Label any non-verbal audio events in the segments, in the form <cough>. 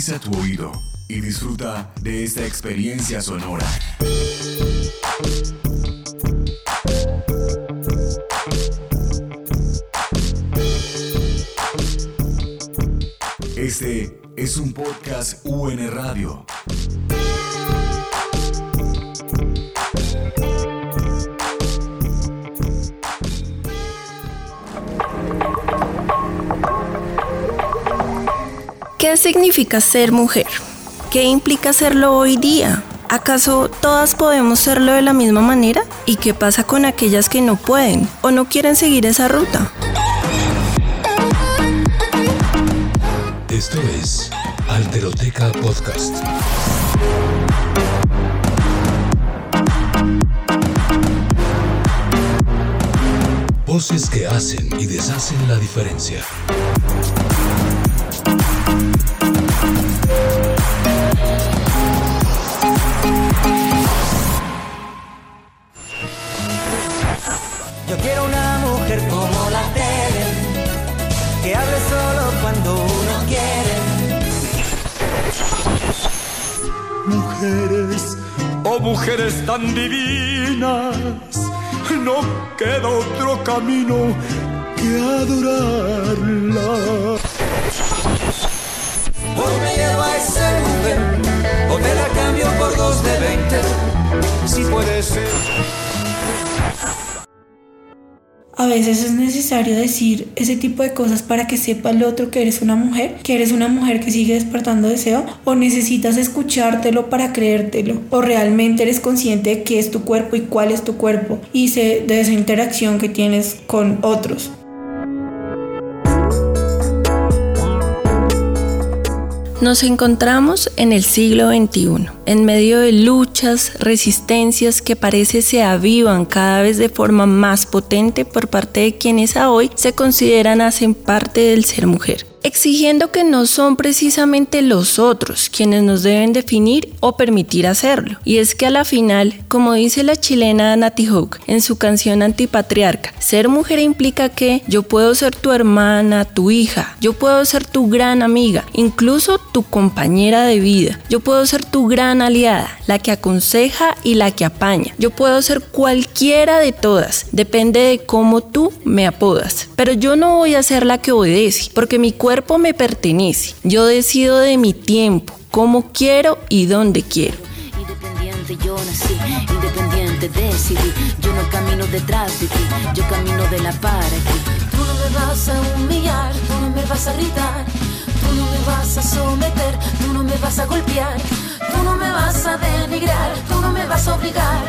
Agudiza tu oído y disfruta de esta experiencia sonora. Este es un podcast UN Radio. ¿Qué significa ser mujer? ¿Qué implica serlo hoy día? ¿Acaso todas podemos serlo de la misma manera? ¿Y qué pasa con aquellas que no pueden o no quieren seguir esa ruta? Esto es Alteroteca Podcast. Voces que hacen y deshacen la diferencia. Mujeres, oh mujeres tan divinas, no queda otro camino que adorarla. Hoy me llevo a esa mujer, o te la cambio por dos de veinte, si puede ser. A veces es necesario decir ese tipo de cosas para que sepa el otro que eres una mujer, que eres una mujer que sigue despertando deseo, o necesitas escuchártelo para creértelo, o realmente eres consciente de qué es tu cuerpo y cuál es tu cuerpo, y sé de esa interacción que tienes con otros. Nos encontramos en el siglo XXI, en medio de luchas, resistencias que parece se avivan cada vez de forma más potente por parte de quienes hoy se consideran hacen parte del ser mujer exigiendo que no son precisamente los otros quienes nos deben definir o permitir hacerlo. Y es que a la final, como dice la chilena Nati Hook en su canción Antipatriarca, ser mujer implica que yo puedo ser tu hermana, tu hija, yo puedo ser tu gran amiga, incluso tu compañera de vida, yo puedo ser tu gran aliada, la que aconseja y la que apaña, yo puedo ser cualquiera de todas, depende de cómo tú me apodas, pero yo no voy a ser la que obedece, porque mi cuerpo me pertenece. Yo decido de mi tiempo, cómo quiero y dónde quiero. Independiente yo nací, independiente decidí. Yo no camino detrás de ti, yo camino de la para aquí. Tú no me vas a humillar, tú no me vas a gritar, tú no me vas a someter, tú no me vas a golpear, tú no me vas a denigrar, tú no me vas a obligar,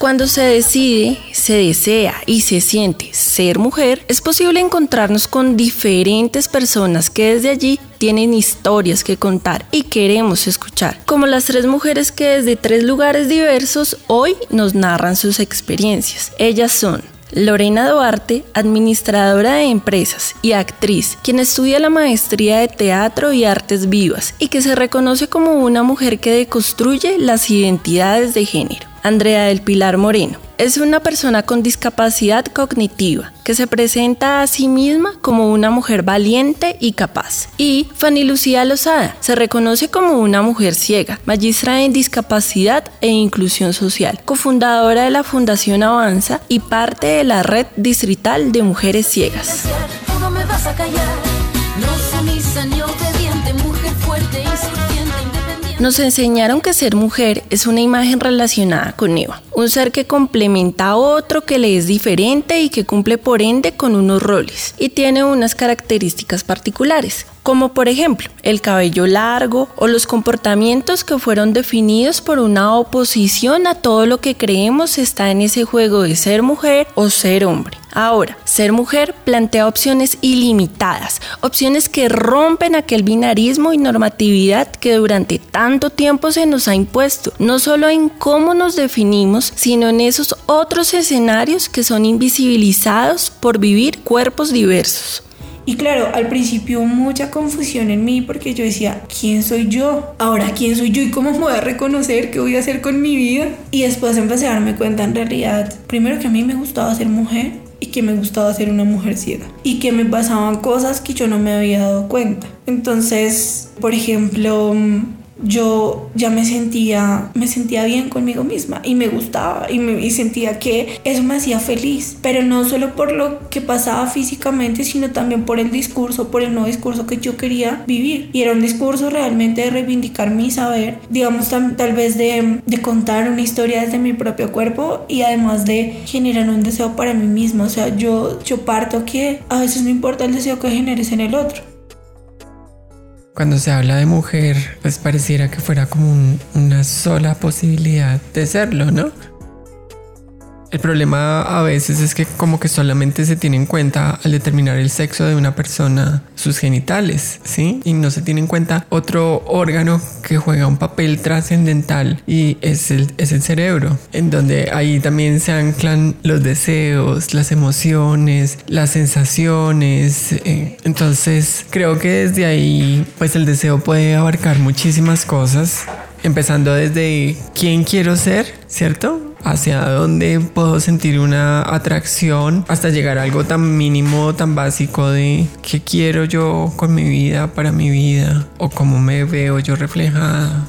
Cuando se decide, se desea y se siente ser mujer, es posible encontrarnos con diferentes personas que desde allí tienen historias que contar y queremos escuchar, como las tres mujeres que desde tres lugares diversos hoy nos narran sus experiencias. Ellas son Lorena Duarte, administradora de empresas y actriz, quien estudia la maestría de teatro y artes vivas y que se reconoce como una mujer que deconstruye las identidades de género. Andrea del Pilar Moreno. Es una persona con discapacidad cognitiva que se presenta a sí misma como una mujer valiente y capaz. Y Fanny Lucía Lozada se reconoce como una mujer ciega, magistra en discapacidad e inclusión social, cofundadora de la Fundación Avanza y parte de la Red Distrital de Mujeres Ciegas. Nos enseñaron que ser mujer es una imagen relacionada con Eva, un ser que complementa a otro que le es diferente y que cumple por ende con unos roles y tiene unas características particulares, como por ejemplo el cabello largo o los comportamientos que fueron definidos por una oposición a todo lo que creemos está en ese juego de ser mujer o ser hombre. Ahora, ser mujer plantea opciones ilimitadas, opciones que rompen aquel binarismo y normatividad que durante tanto tiempo se nos ha impuesto, no solo en cómo nos definimos, sino en esos otros escenarios que son invisibilizados por vivir cuerpos diversos. Y claro, al principio mucha confusión en mí porque yo decía, ¿quién soy yo? Ahora, ¿quién soy yo y cómo me voy a reconocer? ¿Qué voy a hacer con mi vida? Y después empecé a darme cuenta en realidad, primero que a mí me gustaba ser mujer y que me gustaba ser una mujer ciega y que me pasaban cosas que yo no me había dado cuenta. Entonces, por ejemplo, yo ya me sentía, me sentía bien conmigo misma y me gustaba y, me, y sentía que eso me hacía feliz, pero no solo por lo que pasaba físicamente, sino también por el discurso, por el nuevo discurso que yo quería vivir. Y era un discurso realmente de reivindicar mi saber, digamos tal vez de, de contar una historia desde mi propio cuerpo y además de generar un deseo para mí misma. O sea, yo, yo parto que a veces no importa el deseo que generes en el otro cuando se habla de mujer, pues pareciera que fuera como una sola posibilidad de serlo, ¿no? El problema a veces es que como que solamente se tiene en cuenta al determinar el sexo de una persona sus genitales, ¿sí? Y no se tiene en cuenta otro órgano que juega un papel trascendental y es el, es el cerebro, en donde ahí también se anclan los deseos, las emociones, las sensaciones. Eh, entonces creo que desde ahí pues el deseo puede abarcar muchísimas cosas, empezando desde quién quiero ser, ¿cierto? Hacia dónde puedo sentir una atracción hasta llegar a algo tan mínimo, tan básico de qué quiero yo con mi vida, para mi vida o cómo me veo yo reflejada.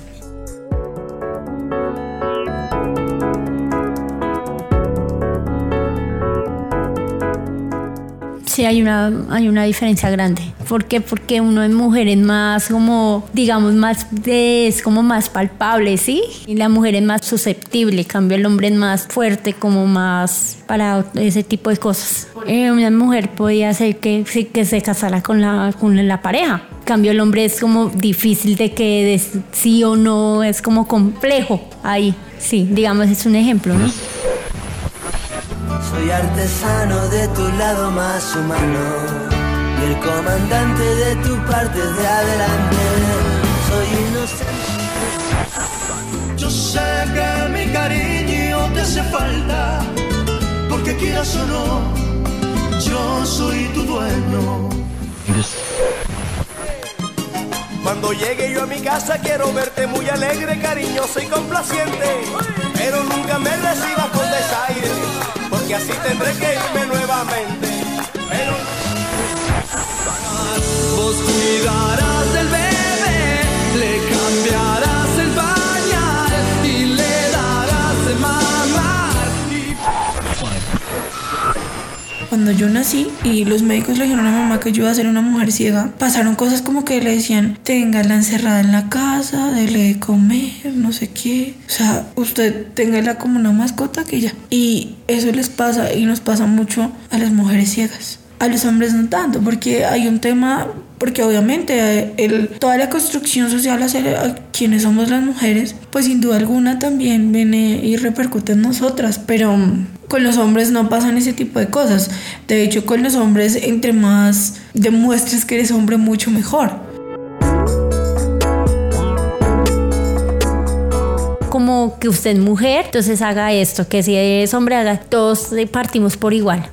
Hay una, hay una diferencia grande. ¿Por qué? Porque uno en mujer es más como, digamos, más es como más palpable, ¿sí? Y la mujer es más susceptible, cambio el hombre es más fuerte, como más para ese tipo de cosas. Eh, una mujer podía ser que, que se casara con la, con la pareja. cambio el hombre es como difícil de que de sí o no, es como complejo ahí. Sí, digamos, es un ejemplo, ¿no? Soy artesano de tu lado más humano y el comandante de tu parte de adelante. Soy inocente. Yo sé que mi cariño te hace falta, porque quieras o no, yo soy tu dueño. Cuando llegue yo a mi casa quiero verte muy alegre, cariñoso y complaciente, pero nunca me recibas con desaire y así tendré que irme nuevamente. Pero vos cuidarás Cuando yo nací y los médicos le dijeron a mamá que yo iba a ser una mujer ciega, pasaron cosas como que le decían, la encerrada en la casa, dele de comer, no sé qué. O sea, usted téngala como una mascota que ya. Y eso les pasa y nos pasa mucho a las mujeres ciegas. A los hombres no tanto, porque hay un tema, porque obviamente el, toda la construcción social hacia quienes somos las mujeres, pues sin duda alguna también viene y repercute en nosotras, pero con los hombres no pasan ese tipo de cosas. De hecho, con los hombres, entre más demuestres que eres hombre, mucho mejor. como que usted es mujer, entonces haga esto, que si es hombre haga, todos partimos por igual.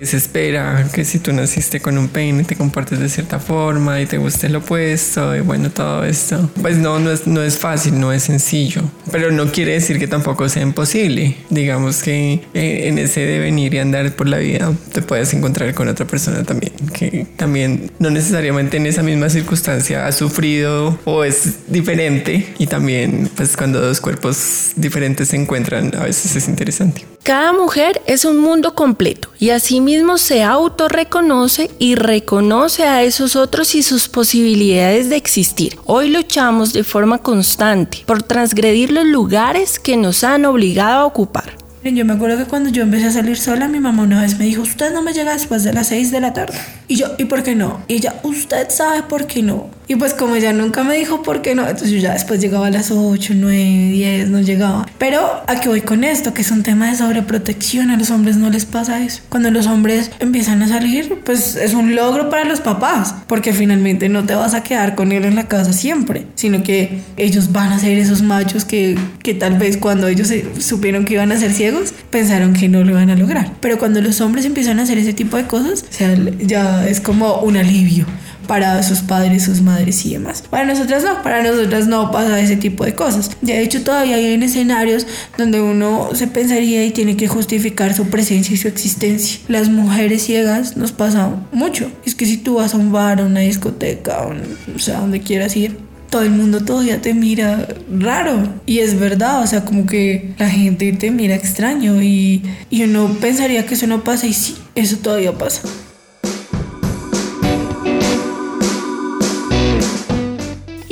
Se espera que si tú naciste con un peine te comportes de cierta forma y te guste lo opuesto y bueno, todo esto. Pues no, no es, no es fácil, no es sencillo, pero no quiere decir que tampoco sea imposible. Digamos que eh, en ese devenir y andar por la vida te puedes encontrar con otra persona también, que también no necesariamente en esa misma circunstancia ha sufrido o es diferente y también pues cuando dos cuerpos diferentes se encuentran a veces es interesante. Cada mujer es un mundo completo y asimismo se autorreconoce y reconoce a esos otros y sus posibilidades de existir. Hoy luchamos de forma constante por transgredir los lugares que nos han obligado a ocupar. Yo me acuerdo que cuando yo empecé a salir sola, mi mamá una vez me dijo, usted no me llega después de las 6 de la tarde. Y yo, ¿y por qué no? Y ella, usted sabe por qué no. Y pues como ella nunca me dijo por qué no, entonces yo ya después llegaba a las 8, 9, 10, no llegaba. Pero a qué voy con esto, que es un tema de sobreprotección, a los hombres no les pasa eso. Cuando los hombres empiezan a salir, pues es un logro para los papás, porque finalmente no te vas a quedar con él en la casa siempre, sino que ellos van a ser esos machos que, que tal vez cuando ellos supieron que iban a ser ciegos, pensaron que no lo iban a lograr. Pero cuando los hombres empiezan a hacer ese tipo de cosas, o sea, ya es como un alivio para sus padres, sus madres y demás. Para nosotras no, para nosotras no pasa ese tipo de cosas. De hecho, todavía hay escenarios donde uno se pensaría y tiene que justificar su presencia y su existencia. Las mujeres ciegas nos pasa mucho. Es que si tú vas a un bar, a una discoteca, o sea, donde quieras ir, todo el mundo todavía te mira raro. Y es verdad, o sea, como que la gente te mira extraño y, y uno pensaría que eso no pasa y sí, eso todavía pasa.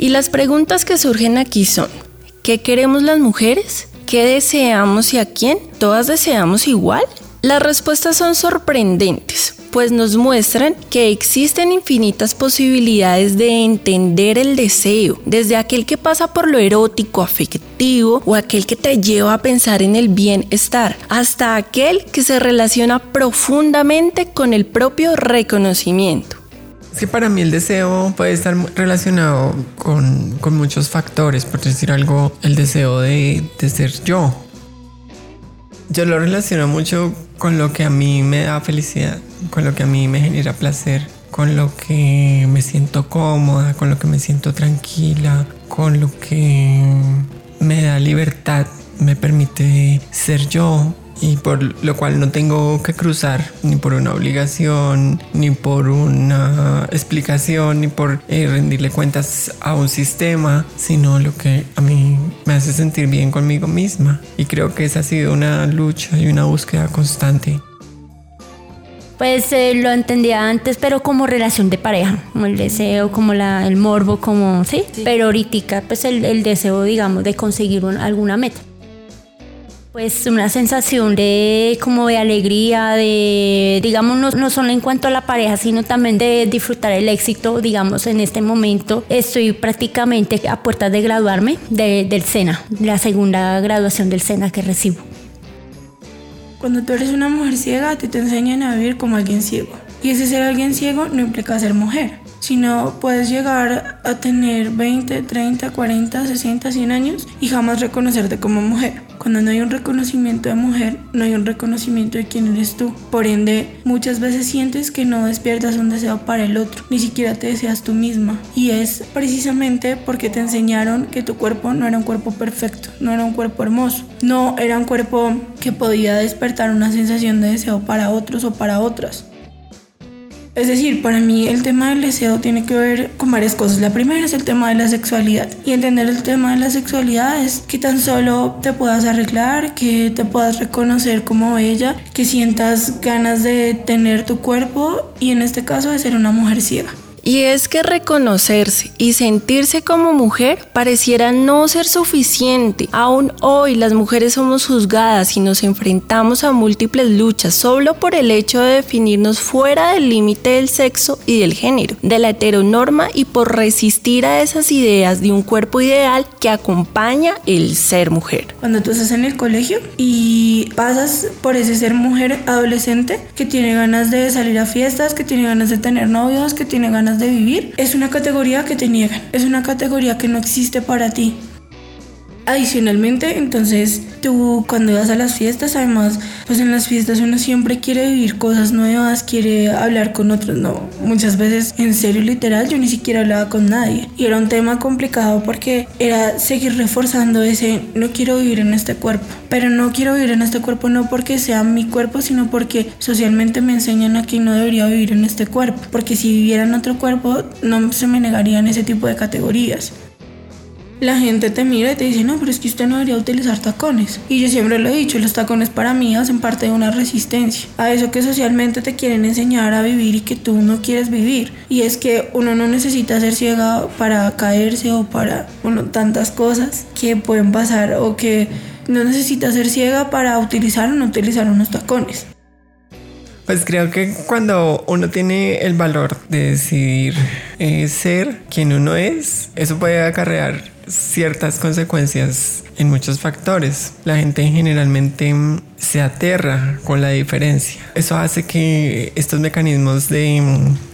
Y las preguntas que surgen aquí son, ¿qué queremos las mujeres? ¿Qué deseamos y a quién? ¿Todas deseamos igual? Las respuestas son sorprendentes, pues nos muestran que existen infinitas posibilidades de entender el deseo, desde aquel que pasa por lo erótico, afectivo o aquel que te lleva a pensar en el bienestar, hasta aquel que se relaciona profundamente con el propio reconocimiento. Que para mí el deseo puede estar relacionado con, muchos factores, por decir algo, el deseo de, de ser yo. Yo lo relaciono mucho con lo que a mí me da felicidad, con lo que a mí me genera placer, con lo que me siento cómoda, con lo que me siento tranquila, con lo que me da libertad, me permite ser yo, y por lo cual no tengo que cruzar ni por una obligación, ni por una explicación, ni por eh, rendirle cuentas a un sistema, sino lo que a mí me hace sentir bien conmigo misma. Y creo que esa ha sido una lucha y una búsqueda constante. Pues eh, lo entendía antes, pero como relación de pareja, como el deseo, como la, el morbo, como, ¿sí? Pero ahorita, pues el, el deseo, digamos, de conseguir alguna meta. Pues una sensación de como de alegría, de digamos no, no, solo en cuanto a la pareja, sino también de disfrutar el éxito, digamos en este momento estoy prácticamente a puertas de graduarme del SENA, la segunda graduación del SENA que recibo. Cuando tú eres una mujer ciega, te, te enseñan a vivir como alguien ciego. Y ese ser alguien ciego no implica ser mujer sino puedes llegar a tener 20, 30, 40, 60, 100 años y jamás reconocerte como mujer. Cuando no hay un reconocimiento de mujer, no hay un reconocimiento de quién eres tú. Por ende, muchas veces sientes que no despiertas un deseo para el otro, ni siquiera te deseas tú misma. Y es precisamente porque te enseñaron que tu cuerpo no era un cuerpo perfecto, no era un cuerpo hermoso, no era un cuerpo que podía despertar una sensación de deseo para otros o para otras. Es decir, para mí el tema del deseo tiene que ver con varias cosas. La primera es el tema de la sexualidad. Y entender el tema de la sexualidad es que tan solo te puedas arreglar, que te puedas reconocer como ella, que sientas ganas de tener tu cuerpo y en este caso de ser una mujer ciega. Y es que reconocerse y sentirse como mujer pareciera no ser suficiente. Aún hoy las mujeres somos juzgadas y nos enfrentamos a múltiples luchas solo por el hecho de definirnos fuera del límite del sexo y del género, de la heteronorma y por resistir a esas ideas de un cuerpo ideal que acompaña el ser mujer. Cuando tú estás en el colegio y pasas por ese ser mujer adolescente que tiene ganas de salir a fiestas, que tiene ganas de tener novios, que tiene ganas de vivir, es una categoría que te niegan, es una categoría que no existe para ti. Adicionalmente, entonces tú cuando vas a las fiestas, además, pues en las fiestas uno siempre quiere vivir cosas nuevas, quiere hablar con otros, no, muchas veces en serio literal yo ni siquiera hablaba con nadie. Y era un tema complicado porque era seguir reforzando ese no quiero vivir en este cuerpo, pero no quiero vivir en este cuerpo no porque sea mi cuerpo, sino porque socialmente me enseñan a que no debería vivir en este cuerpo, porque si viviera en otro cuerpo no se me negarían ese tipo de categorías la gente te mira y te dice, no, pero es que usted no debería utilizar tacones. Y yo siempre lo he dicho, los tacones para mí hacen parte de una resistencia a eso que socialmente te quieren enseñar a vivir y que tú no quieres vivir. Y es que uno no necesita ser ciega para caerse o para, bueno, tantas cosas que pueden pasar o que no necesita ser ciega para utilizar o no utilizar unos tacones. Pues creo que cuando uno tiene el valor de decidir eh, ser quien uno es, eso puede acarrear ciertas consecuencias en muchos factores. La gente generalmente se aterra con la diferencia. Eso hace que estos mecanismos de,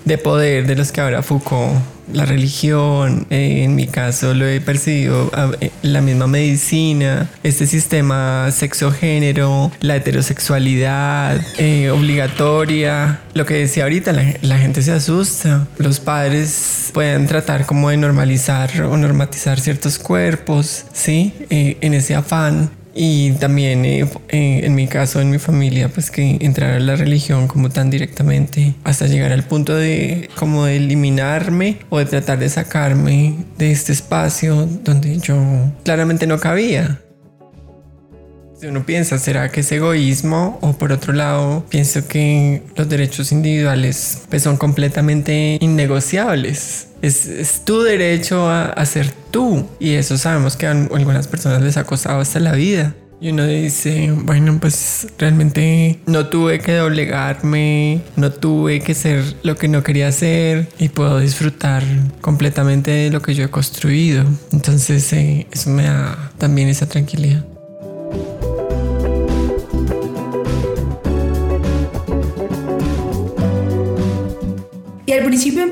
de poder de los que habla Foucault la religión, eh, en mi caso lo he percibido eh, la misma medicina, este sistema sexo-género, la heterosexualidad eh, obligatoria, lo que decía ahorita, la, la, gente se asusta, los padres pueden tratar como de normalizar o normatizar ciertos cuerpos, ¿sí? en ese afán y también eh, eh, en mi caso, en mi familia, pues que entrar a la religión como tan directamente hasta llegar al punto de como de eliminarme o de tratar de sacarme de este espacio donde yo claramente no cabía. Si uno piensa, ¿será que es egoísmo? O por otro lado, pienso que los derechos individuales pues, son completamente innegociables. Es, tu derecho a, ser tú. Y eso sabemos que a algunas personas les ha costado hasta la vida. Y uno dice, bueno, pues realmente no tuve que doblegarme, no tuve que ser lo que no quería ser y puedo disfrutar completamente de lo que yo he construido. Entonces eh, eso me da también esa tranquilidad.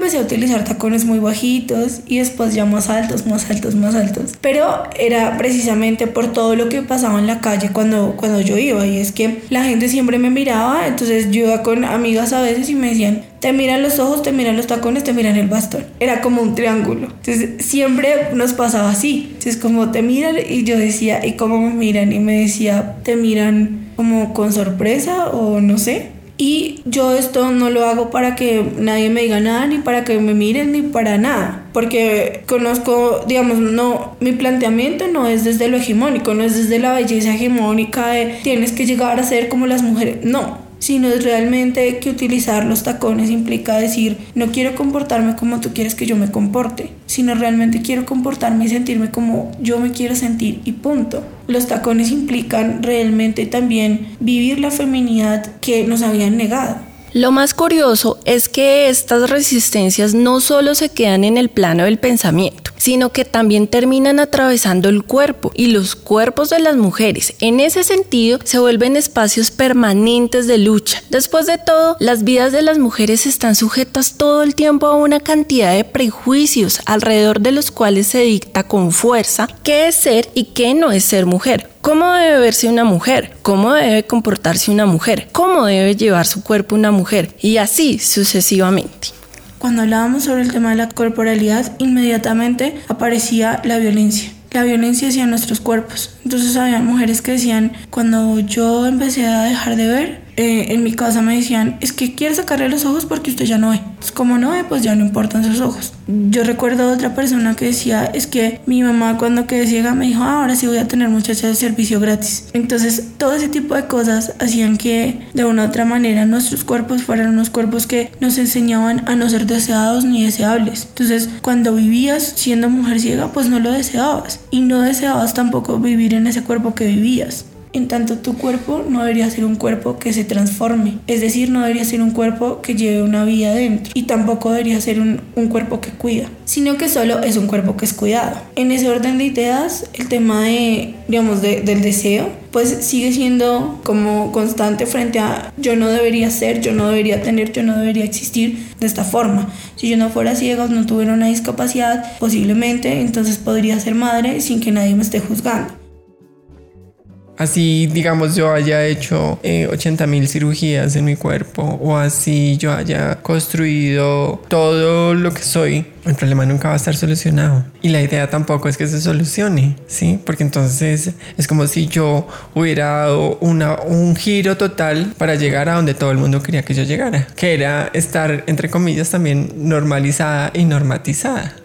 Empecé a utilizar tacones muy bajitos y después ya más altos, más altos, más altos. Pero era precisamente por todo lo que pasaba en la calle cuando, cuando yo iba. Y es que la gente siempre me miraba, entonces yo iba con amigas a veces y me decían, te miran los ojos, te miran los tacones, te miran el bastón. Era como un triángulo. Entonces siempre nos pasaba así. Entonces como te miran y yo decía, ¿y cómo me miran? Y me decía, te miran como con sorpresa o no sé. Y yo esto no lo hago para que nadie me diga nada, ni para que me miren, ni para nada. Porque conozco, digamos, no, mi planteamiento no es desde lo hegemónico, no es desde la belleza hegemónica de tienes que llegar a ser como las mujeres. No, sino es realmente que utilizar los tacones implica decir, no quiero comportarme como tú quieres que yo me comporte, sino realmente quiero comportarme y sentirme como yo me quiero sentir y punto. Los tacones implican realmente también vivir la feminidad que nos habían negado. Lo más curioso es que estas resistencias no solo se quedan en el plano del pensamiento, sino que también terminan atravesando el cuerpo y los cuerpos de las mujeres. En ese sentido, se vuelven espacios permanentes de lucha. Después de todo, las vidas de las mujeres están sujetas todo el tiempo a una cantidad de prejuicios alrededor de los cuales se dicta con fuerza qué es ser y qué no es ser mujer ¿Cómo debe verse una mujer? ¿Cómo debe comportarse una mujer? ¿Cómo debe llevar su cuerpo una mujer? Y así sucesivamente. Cuando hablábamos sobre el tema de la corporalidad, inmediatamente aparecía la violencia la violencia hacia nuestros cuerpos. Entonces había mujeres que decían, cuando yo empecé a dejar de ver, eh, en mi casa me decían, es que quiere sacarle los ojos porque usted ya no ve. Pues como no ve, pues ya no importan sus ojos. Yo recuerdo a otra persona que decía, es que mi mamá cuando quedé ciega me dijo, ah, ahora sí voy a tener muchachas de servicio gratis. Entonces todo ese tipo de cosas hacían que de una u otra manera nuestros cuerpos fueran unos cuerpos que nos enseñaban a no ser deseados ni deseables. Entonces cuando vivías siendo mujer ciega, pues no lo deseabas. Y no deseabas tampoco vivir en ese cuerpo que vivías. En tanto tu cuerpo no debería ser un cuerpo que se transforme, es decir, no debería ser un cuerpo que lleve una vida dentro y tampoco debería ser un, cuerpo que cuida, sino que solo es un cuerpo que es cuidado. En ese orden de ideas, el tema de, digamos, del deseo, pues sigue siendo como constante frente a yo no debería ser, yo no debería tener, yo no debería existir de esta forma. Si yo no fuera ciega no tuviera una discapacidad, posiblemente entonces podría ser madre sin que nadie me esté juzgando así digamos yo haya hecho 80 eh, mil cirugías en mi cuerpo o así yo haya construido todo lo que soy, el problema nunca va a estar solucionado. Y la idea tampoco es que se solucione, ¿sí? Porque entonces es como si yo hubiera dado una, un giro total para llegar a donde todo el mundo quería que yo llegara, que era estar, entre comillas, también normalizada y normatizada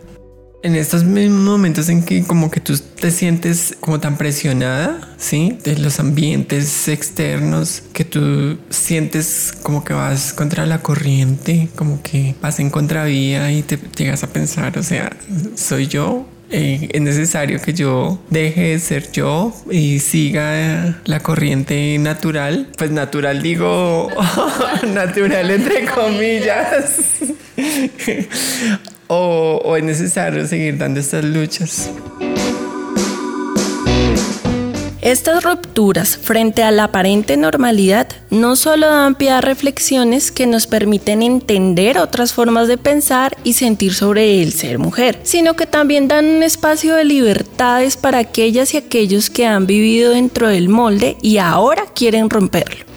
en estos mismos momentos en que como que tú te sientes como tan presionada, ¿sí? De los ambientes externos, que tú sientes como que vas contra la corriente, como que vas en contravía y te llegas a pensar, o sea, soy yo. Eh, es necesario que yo deje de ser yo y siga la corriente natural. Pues natural digo, <laughs> natural entre comillas o, es necesario seguir dando estas luchas? Estas rupturas frente a la aparente normalidad no solo dan pie a reflexiones que nos permiten entender otras formas de pensar y sentir sobre el ser mujer, sino que también dan un espacio de libertades para aquellas y aquellos que han vivido dentro del molde y ahora quieren romperlo.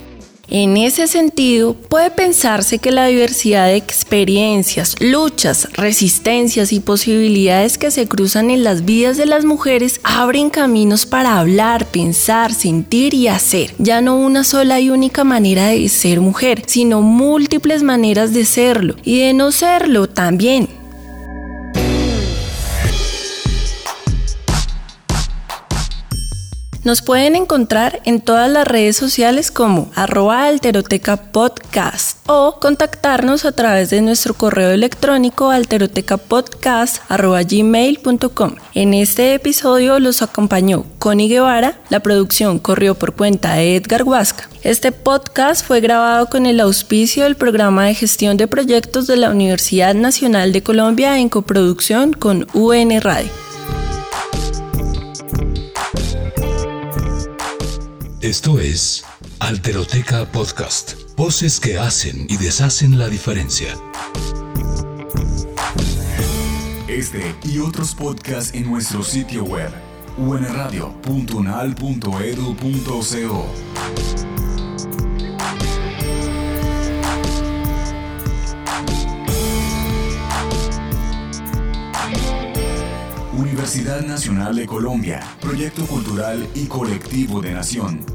En ese sentido, puede pensarse que la diversidad de experiencias, luchas, resistencias y posibilidades que se cruzan en las vidas de las mujeres abren caminos para hablar, pensar, sentir y hacer. Ya no una sola y única manera de ser mujer, sino múltiples maneras de serlo y de no serlo también. Nos pueden encontrar en todas las redes sociales como arroba alteroteca podcast o contactarnos a través de nuestro correo electrónico alterotecapodcast.gmail.com. En este episodio los acompañó Connie Guevara, la producción corrió por cuenta de Edgar Huasca. Este podcast fue grabado con el auspicio del programa de gestión de proyectos de la Universidad Nacional de Colombia en coproducción con UN Radio. Esto es Alteroteca Podcast. Voces que hacen y deshacen la diferencia. Este y otros podcasts en nuestro sitio web unradio.unal.edu.co. Universidad Nacional de Colombia, Proyecto Cultural y Colectivo de Nación.